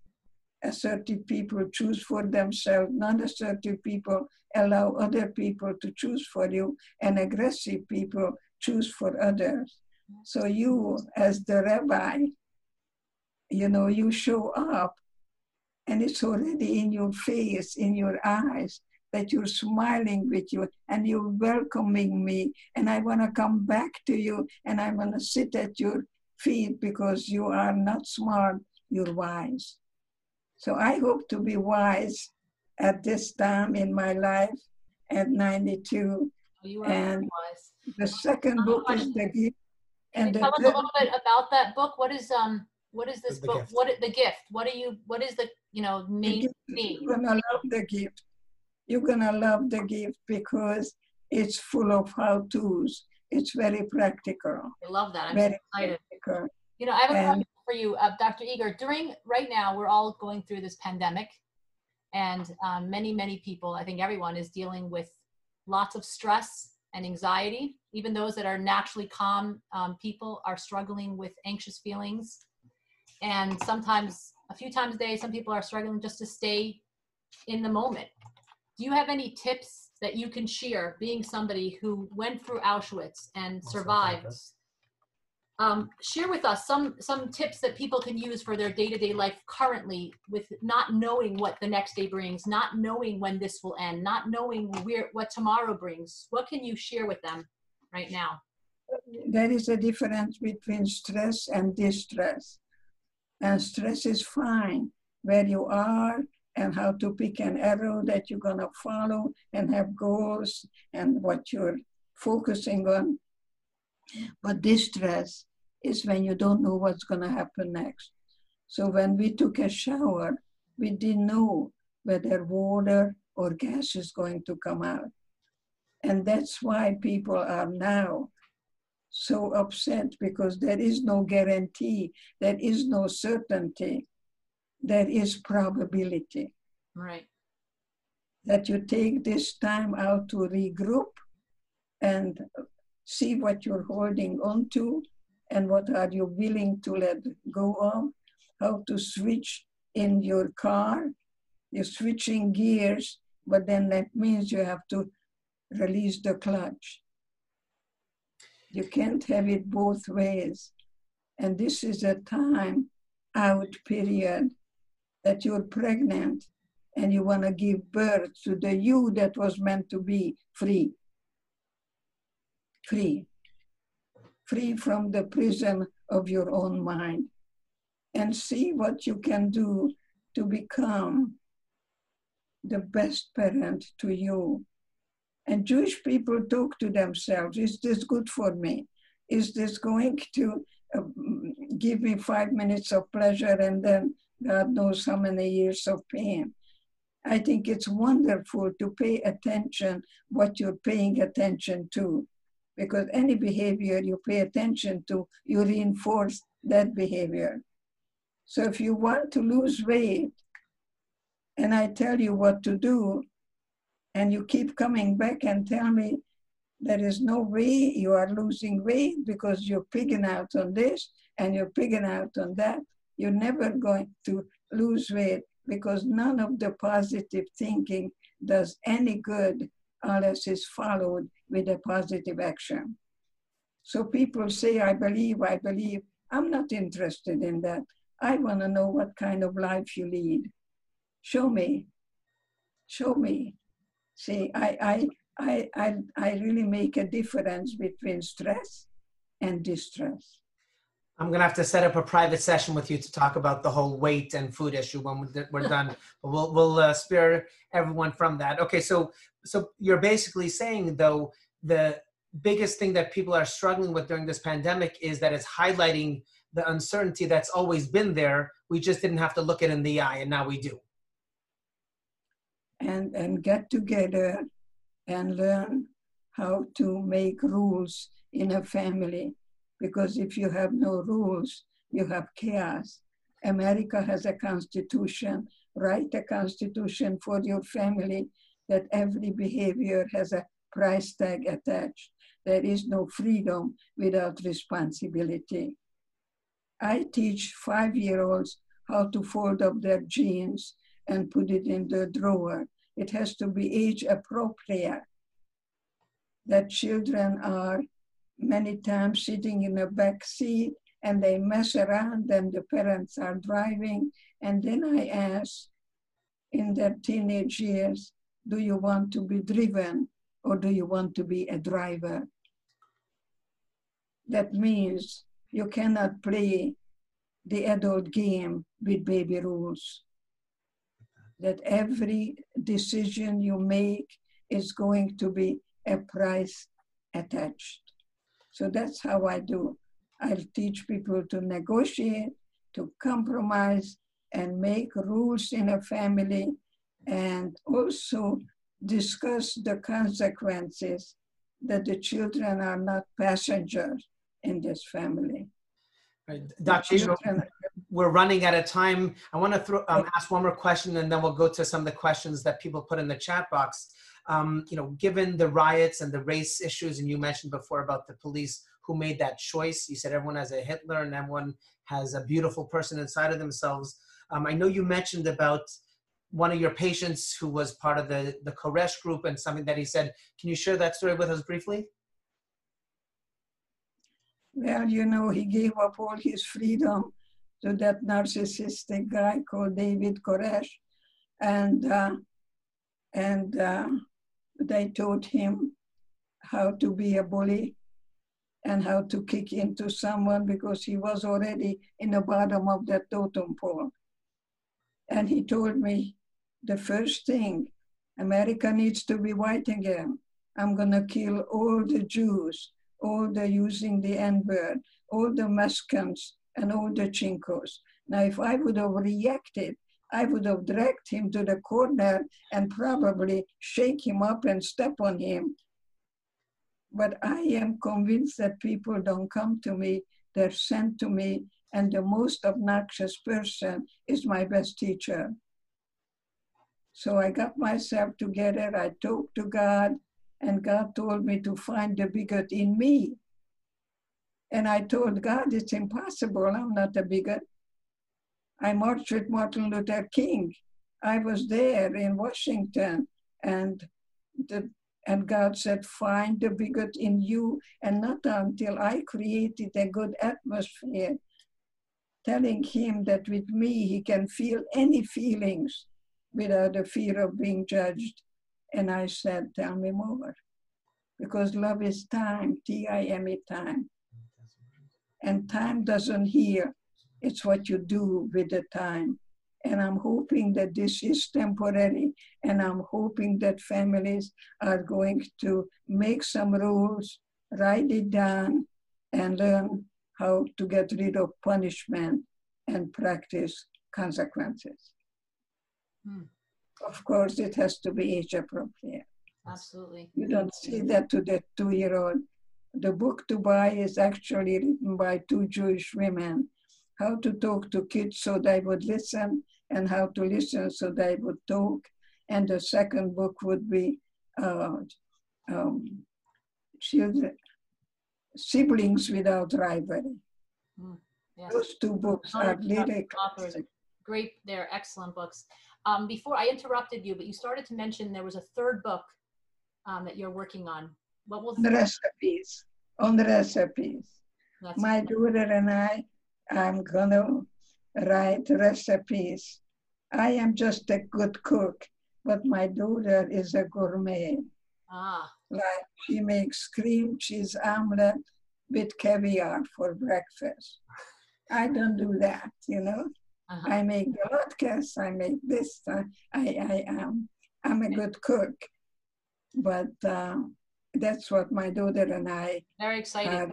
Assertive people choose for themselves, non assertive people allow other people to choose for you, and aggressive people choose for others. So you, as the rabbi, you know, you show up and it's already in your face, in your eyes that you're smiling with you and you're welcoming me and I want to come back to you and I want to sit at your feet because you are not smart, you're wise. So I hope to be wise at this time in my life at 92. Oh, and wise. The second book is the gift. And tell us a little bit about that book. What is um what is this the book? Gift. What the gift? What are you what is the you know main theme? You're gonna love the gift you're gonna love the gift because it's full of how-tos. It's very practical. I love that. I'm very excited. Practical. You know, I have a and, question for you, uh, Dr. Eger. During right now, we're all going through this pandemic, And um, many, many people, I think everyone is dealing with lots of stress and anxiety. Even those that are naturally calm um, people are struggling with anxious feelings. And sometimes, a few times a day, some people are struggling just to stay in the moment. Do you have any tips that you can share being somebody who went through Auschwitz and survived? Um, share with us some some tips that people can use for their day-to-day life currently with not knowing what the next day brings not knowing when this will end not knowing where what tomorrow brings. What can you share with them right now? There is a difference between stress and distress. And stress is fine where you are and how to pick an arrow that you're going to follow and have goals and what you're focusing on but distress is when you don't know what's going to happen next. So when we took a shower, we didn't know whether water or gas is going to come out. And that's why people are now so upset because there is no guarantee, there is no certainty, there is probability. Right. That you take this time out to regroup and see what you're holding on to and what are you willing to let go of, how to switch in your car. You're switching gears, but then that means you have to release the clutch. You can't have it both ways. And this is a time out period that you're pregnant and you want to give birth to the you that was meant to be free. Free free from the prison of your own mind and see what you can do to become the best parent to you. And Jewish people talk to themselves Is this good for me? Is this going to uh, give me five minutes of pleasure and then God knows how many years of pain? I think it's wonderful to pay attention what you're paying attention to because any behavior you pay attention to, you reinforce that behavior. So if you want to lose weight, and I tell you what to do, and you keep coming back and tell me there is no way you are losing weight because you're pigging out on this and you're pigging out on that, you're never going to lose weight because none of the positive thinking does any good unless it's followed with a positive action. So people say, I believe, I believe. I'm not interested in that. I want to know what kind of life you lead. Show me. Show me. See, I, I, I, I, really make a difference between stress and distress. I'm gonna have to set up a private session with you to talk about the whole weight and food issue when we're done. But we'll we'll uh, spare everyone from that. Okay, so so you're basically saying though the biggest thing that people are struggling with during this pandemic is that it's highlighting the uncertainty that's always been there. We just didn't have to look it in the eye, and now we do. And and get together and learn how to make rules in a family because if you have no rules, you have chaos. America has a constitution, write a constitution for your family that every behavior has a price tag attached. There is no freedom without responsibility. I teach five year olds how to fold up their jeans and put it in the drawer. It has to be age appropriate. That children are many times sitting in a back seat and they mess around and the parents are driving. And then I ask in their teenage years, do you want to be driven or do you want to be a driver? That means you cannot play the adult game with baby rules. That every decision you make is going to be a price attached. So that's how I do. I'll teach people to negotiate, to compromise, and make rules in a family, and also discuss the consequences that the children are not passengers in this family. Right. Dr. Children, we're running out of time. I want to throw, um, ask one more question, and then we'll go to some of the questions that people put in the chat box. Um, you know, given the riots and the race issues, and you mentioned before about the police who made that choice. You said everyone has a Hitler and everyone has a beautiful person inside of themselves. Um, I know you mentioned about one of your patients who was part of the the Koresh group and something that he said. Can you share that story with us briefly? Well, you know, he gave up all his freedom to that narcissistic guy called David Koresh, and uh, and uh, they taught him how to be a bully and how to kick into someone because he was already in the bottom of that totem pole. And he told me the first thing America needs to be white again. I'm going to kill all the Jews, all the using the N word, all the Mexicans, and all the Chinkos. Now, if I would have reacted, I would have dragged him to the corner and probably shake him up and step on him. But I am convinced that people don't come to me, they're sent to me, and the most obnoxious person is my best teacher. So I got myself together, I talked to God, and God told me to find the bigot in me. And I told God, it's impossible, I'm not a bigot. I marched with Martin Luther King. I was there in Washington, and the, and God said, find the bigot in you, and not until I created a good atmosphere, telling him that with me he can feel any feelings without uh, the fear of being judged. And I said, tell me more. Because love is time, T-I-M-E time. And time doesn't hear it's what you do with the time. And I'm hoping that this is temporary, and I'm hoping that families are going to make some rules, write it down, and learn how to get rid of punishment and practice consequences. Hmm. Of course, it has to be age appropriate. Absolutely. You don't say that to the two year old. The book to buy is actually written by two Jewish women how to talk to kids so they would listen and how to listen so they would talk. And the second book would be uh, um, children, siblings without rivalry. Mm, yes. Those two books are Great, they're excellent books. Um, before I interrupted you, but you started to mention there was a third book um, that you're working on. What will the recipes on the recipes? That's My daughter and I I'm gonna write recipes. I am just a good cook, but my daughter is a gourmet. Ah. Like she makes cream cheese omelet with caviar for breakfast. I don't do that, you know. Uh-huh. I make the latkes, I make this. I, I am, I'm a good cook, but uh, that's what my daughter and I. Very exciting.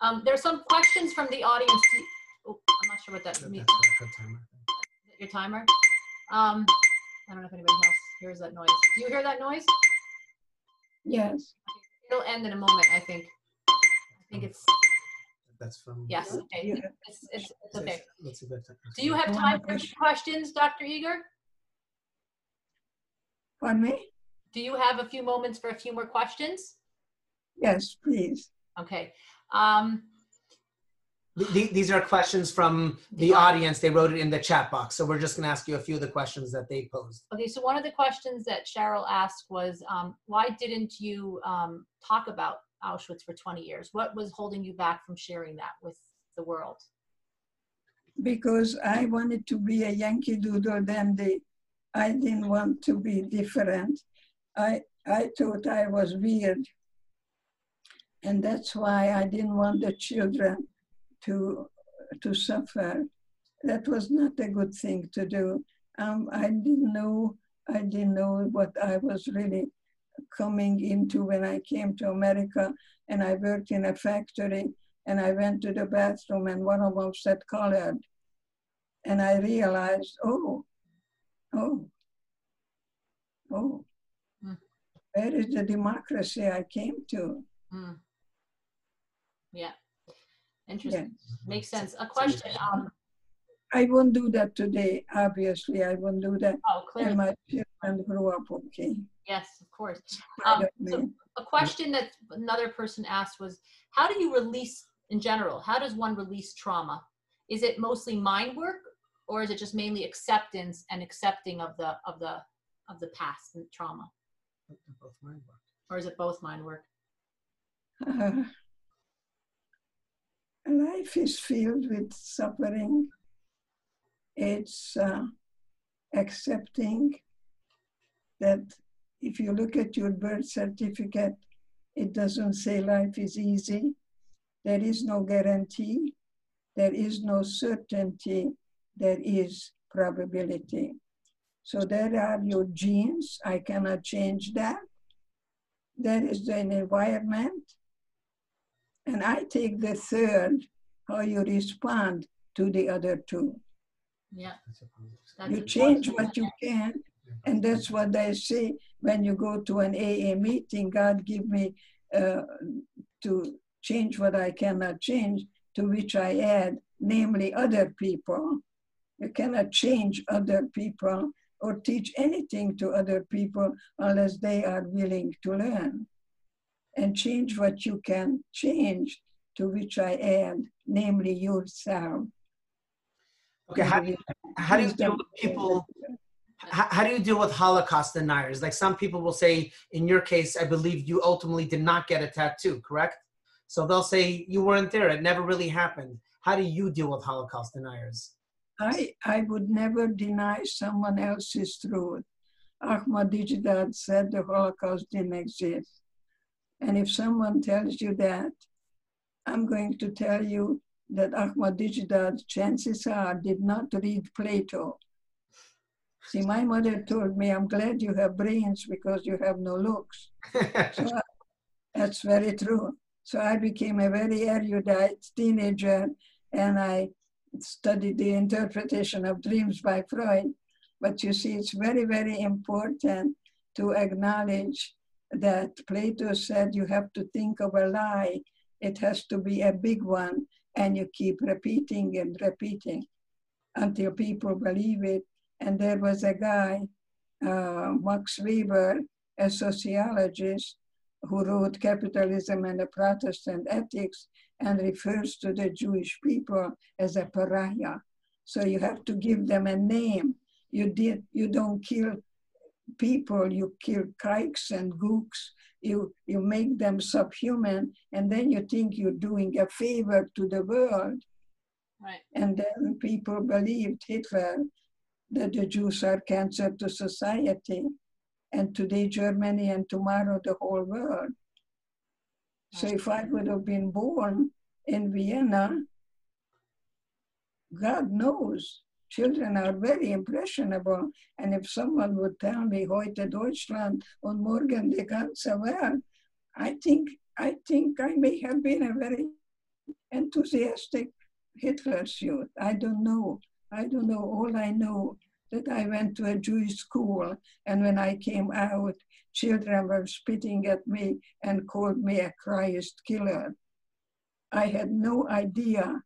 Um, there are some questions from the audience. Oh, I'm not sure what that means. Your timer? Um, I don't know if anybody else hears that noise. Do you hear that noise? Yes. It'll end in a moment, I think. I think it's, That's from. yes, okay. It's, it's, it's okay. Do you have time for questions, Dr. Eger? Pardon me? Do you have a few moments for a few more questions? Yes, please. Okay. Um, these are questions from the audience. They wrote it in the chat box. So we're just going to ask you a few of the questions that they posed. Okay, so one of the questions that Cheryl asked was, um, why didn't you um, talk about Auschwitz for 20 years? What was holding you back from sharing that with the world? Because I wanted to be a Yankee Doodle dandy. I didn't want to be different. I, I thought I was weird. And that's why I didn't want the children to, to suffer. That was not a good thing to do. Um, I didn't know, I didn't know what I was really coming into when I came to America and I worked in a factory and I went to the bathroom and one of them said colored. And I realized, oh, oh, oh, mm. where is the democracy I came to? Mm. Yeah. Interesting. Yeah. Makes sense. A question. Um, I won't do that today. Obviously, I won't do that. Oh, clearly. And my children grow up okay. Yes, of course. Um, so a question that another person asked was, how do you release in general? How does one release trauma? Is it mostly mind work, or is it just mainly acceptance and accepting of the of the of the past and trauma, Both mind work. or is it both mind work? Uh, life is filled with suffering. It's uh, accepting that if you look at your birth certificate, it doesn't say life is easy. There is no guarantee. There is no certainty. There is probability. So there are your genes. I cannot change that. There is an environment. And I take the third, how you respond to the other two. Yeah. That's You change what you can, and that's what I say when you go to an AA meeting. God give me uh, to change what I cannot change, to which I add, namely other people. You cannot change other people or teach anything to other people unless they are willing to learn. And change what you can change, to which I add, namely yourself. Okay, how do you, how do you deal with people? How, do you deal with Holocaust deniers? Like some people will say, in your case, I believe you ultimately did not get a tattoo, correct? So they'll say you weren't there; it never really happened. How do you deal with Holocaust deniers? I, I would never deny someone else's truth. Ahmadinejad said the Holocaust didn't exist. And if someone tells you that, I'm going to tell you that Ahmadinejad, chances are, did not read Plato. See, my mother told me, I'm glad you have brains because you have no looks. So I- that's very true. So I became a very erudite teenager and I studied the interpretation of dreams by Freud. But you see, it's very, very important to acknowledge that Plato said you have to think of a lie. It has to be a big one, and you keep repeating and repeating until people believe it. And there was a guy, uh, Max Weber, a sociologist, who wrote Capitalism and the Protestant Ethics and refers to the Jewish people as a pariah. So you have to give them a name. You did you don't kill people, you kill kikes and gooks. You you make them subhuman, and then you think you're doing a favor to the world. Right. And then people believed Hitler that the Jews are cancer to society, and today Germany and tomorrow the whole world. So if I would have been born in Vienna, God knows children are very impressionable. And if someone would tell me heute Deutschland und morgen die ganze Welt, I think I think I may have been a very enthusiastic Hitler's youth. I don't know. I don't know. All I know that I went to a Jewish school, and when I came out, children were spitting at me and called me a Christ killer. I had no idea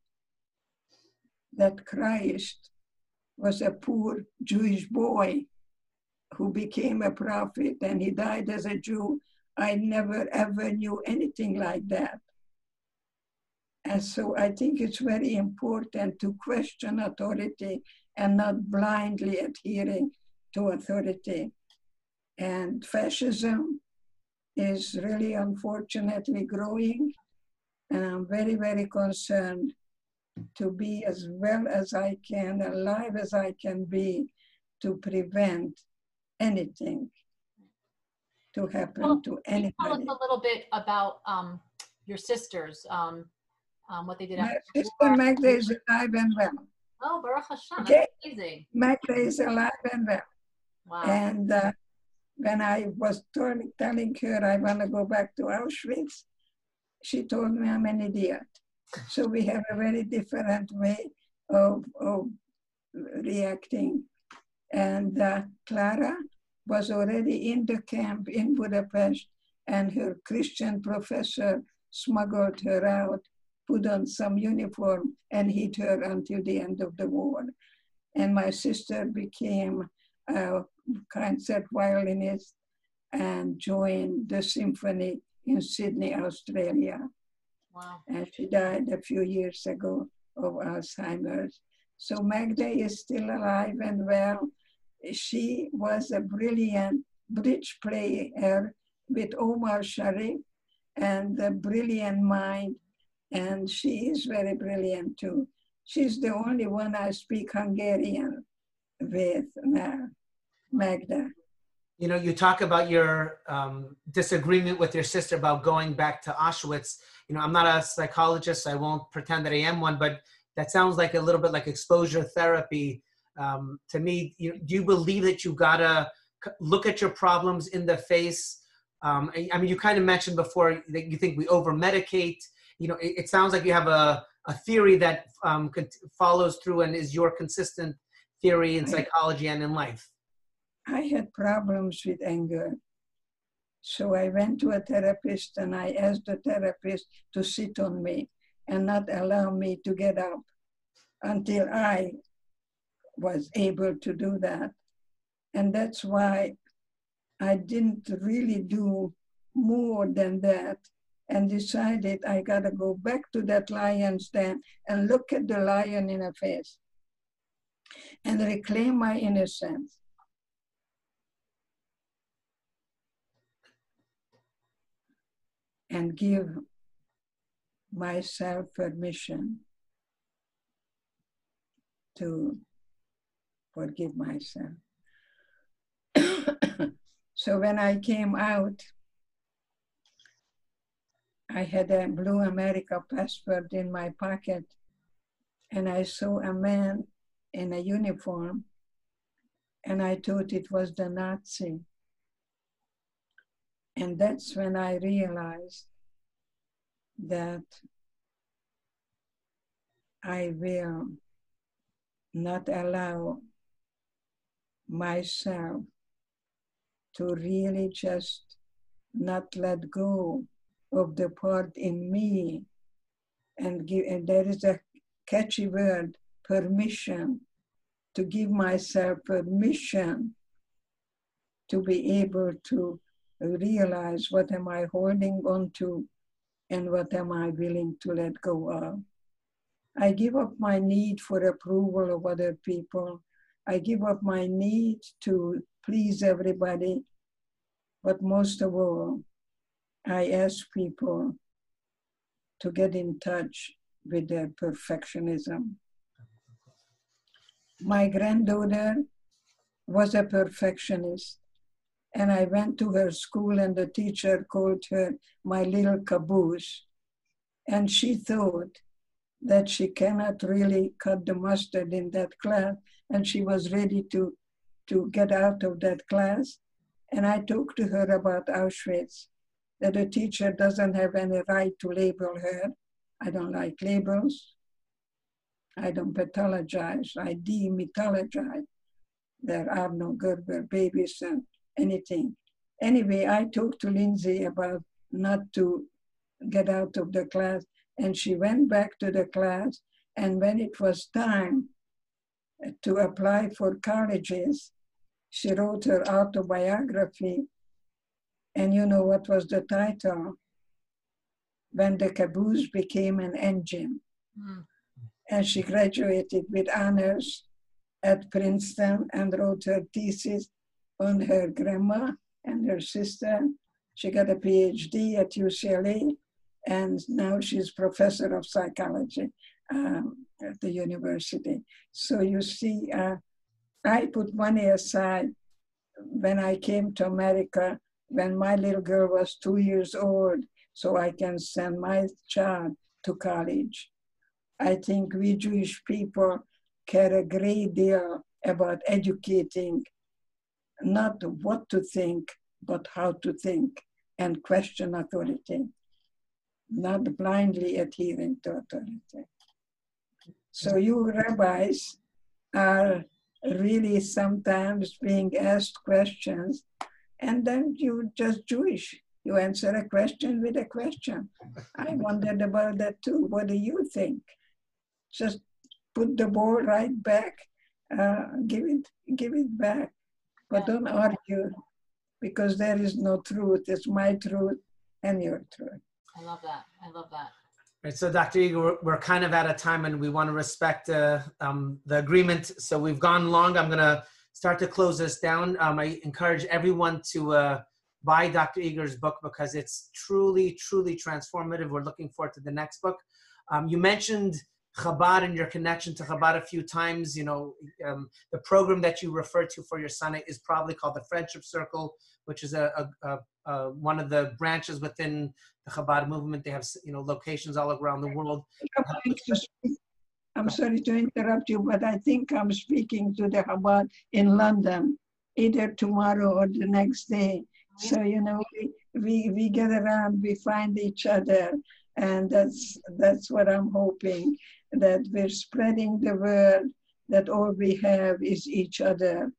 that Christ was a poor Jewish boy who became a prophet and he died as a Jew. I never ever knew anything like that. And so I think it's very important to question authority and not blindly adhering to authority. And fascism is really unfortunately growing. And I'm very, very concerned to be as well as I can, alive as I can be, to prevent anything to happen Well, to you Tell us a little bit about um, your sisters, um, um, what they did My sister. Magda is alive and well. Oh, Baruch Hashem, Okay. that's amazing. Magda is alive and well. Wow. And uh, when I was telling, telling her I want to go back to Auschwitz, she told me I'm an idiot. So we have a very different way of, of reacting. And uh, Clara was already in the camp in Budapest, and her Christian professor smuggled her out, put on some uniform and hit her until the end of the war. And my sister became a concert violinist and joined the symphony in Sydney, Australia. Wow. And she died a few years ago of Alzheimer's. So Magda is still alive and well. She was a brilliant bridge player with Omar Sharif and a brilliant mind. And she is very brilliant too. She's the only one I speak Hungarian with now, Magda. You know, you talk about your um, disagreement with your sister about going back to Auschwitz. You know, I'm not a psychologist, so I won't pretend that I am one, but that sounds like a little bit like exposure therapy um, to me. You, do you believe that you gotta look at your problems in the face? Um, I, I, mean, you kind of mentioned before that you think we over medicate. You know, it, it, sounds like you have a, a theory that um, follows through and is your consistent theory in psychology and in life. I had problems with anger. So I went to a therapist and I asked the therapist to sit on me and not allow me to get up until I was able to do that. And that's why I didn't really do more than that and decided I gotta go back to that lion's den and look at the lion in the face and reclaim my innocence. And give myself permission to forgive myself. so when I came out, I had a blue America passport in my pocket, and I saw a man in a uniform, and I thought it was the Nazi. And that's when I realized that I will not allow myself to really just not let go of the part in me and give and there is a catchy word permission to give myself permission to be able to realize what am i holding on to and what am i willing to let go of I give up my need for approval of other people. I give up my need to please everybody. But most of all, I ask people to get in touch with their perfectionism. My granddaughter was a perfectionist, and I went to her school, and the teacher called her my little caboose. And she thought that she cannot really cut the mustard in that class, and she was ready to, to get out of that class. And I talked to her about Auschwitz, that a teacher doesn't have any right to label her. I don't like labels. I don't pathologize. I demythologize. There are no Gerber babies and anything. Anyway, I talked to Lindsay about not to get out of the class and she went back to the class. And when it was time to apply for colleges, she wrote her autobiography. And you know what was the title? When the caboose became an engine. Mm. And she graduated with honors at Princeton and wrote her thesis on her grandma and her sister. She got a PhD at UCLA and now she's professor of psychology um, at the university. So you see, uh, I put money aside when I came to America when my little girl was two years old, so I can send my child to college. I think we Jewish people care a great deal about educating, not what to think, but how to think and question authority not blindly adhering to authority. So you rabbis are really sometimes being asked questions and then you just Jewish. You answer a question with a question. I wondered about that too. What do you think? Just put the ball right back, uh, give it, give it back, but don't argue because there is no truth. It's my truth and your truth. I love that. I love that. Right, so Dr. Eger, we're, we're kind of out of time and we want to respect uh, um, the agreement. So we've gone long. I'm going to start to close this down. Um, I encourage everyone to uh, buy Dr. Eger's book because it's truly, truly transformative. We're looking forward to the next book. Um, you mentioned Chabad and your connection to Chabad a few times. You know, um, the program that you refer to for your son is probably called the Friendship Circle, which is a, a, a, a one of the branches within the Chabad movement. They have you know locations all around the world. I'm sorry to interrupt you, but I think I'm speaking to the Chabad in London, either tomorrow or the next day. So you know, we we, we get around, we find each other, and that's that's what I'm hoping that we're spreading the word that all we have is each other,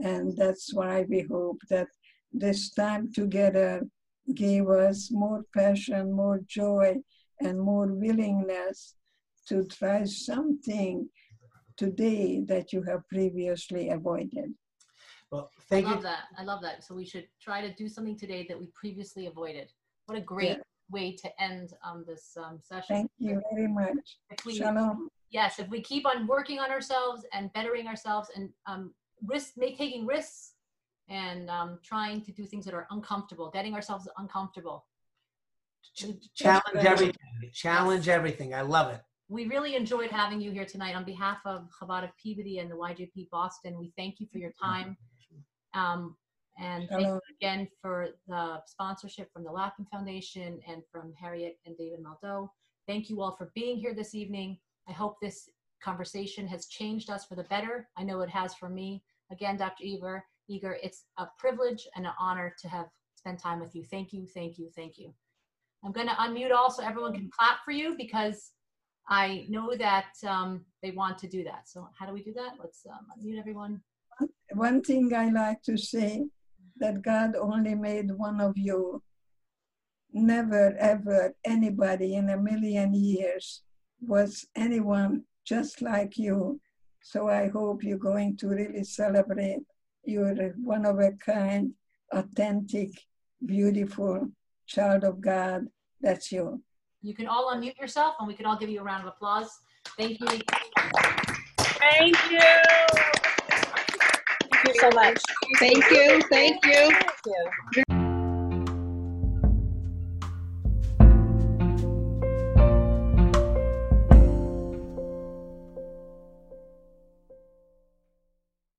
and that's why we hope that this time together gave us more passion, more joy, and more willingness to try something today that you have previously avoided. Well, thank you. I you. love that. I love that. So we should try to do something today that we previously avoided. What a great Yeah. way to end um, this um, session. Thank you very much. If we, Shalom. yes, if we keep on working on ourselves and bettering ourselves and um, risk, make, taking risks and um, trying to do things that are uncomfortable, getting ourselves uncomfortable. We- Challenge everything. Challenge everything. I love it. We really enjoyed having you here tonight. On behalf of Chabad of Peabody and the YJP Boston, we thank you for your time. Um, and thank you again for the sponsorship from the Lapham Foundation and from Harriet and David Maldo. Thank you all for being here this evening. I hope this conversation has changed us for the better. I know it has for me. Again, Dr. Eger, Eger, it's a privilege and an honor to have spent time with you. Thank you, thank you, thank you. I'm going to unmute all so everyone can clap for you because I know that um, they want to do that. So how do we do that? Let's um, unmute everyone. One thing I like to say that God only made one of you. Never, ever, anybody in a million years was anyone just like you. So I hope you're going to really celebrate. You're one of a kind, authentic, beautiful child of God. That's you. You can all unmute yourself and we can all give you a round of applause. Thank you. Thank you. Thank you so much. Thank you, thank you. Thank you.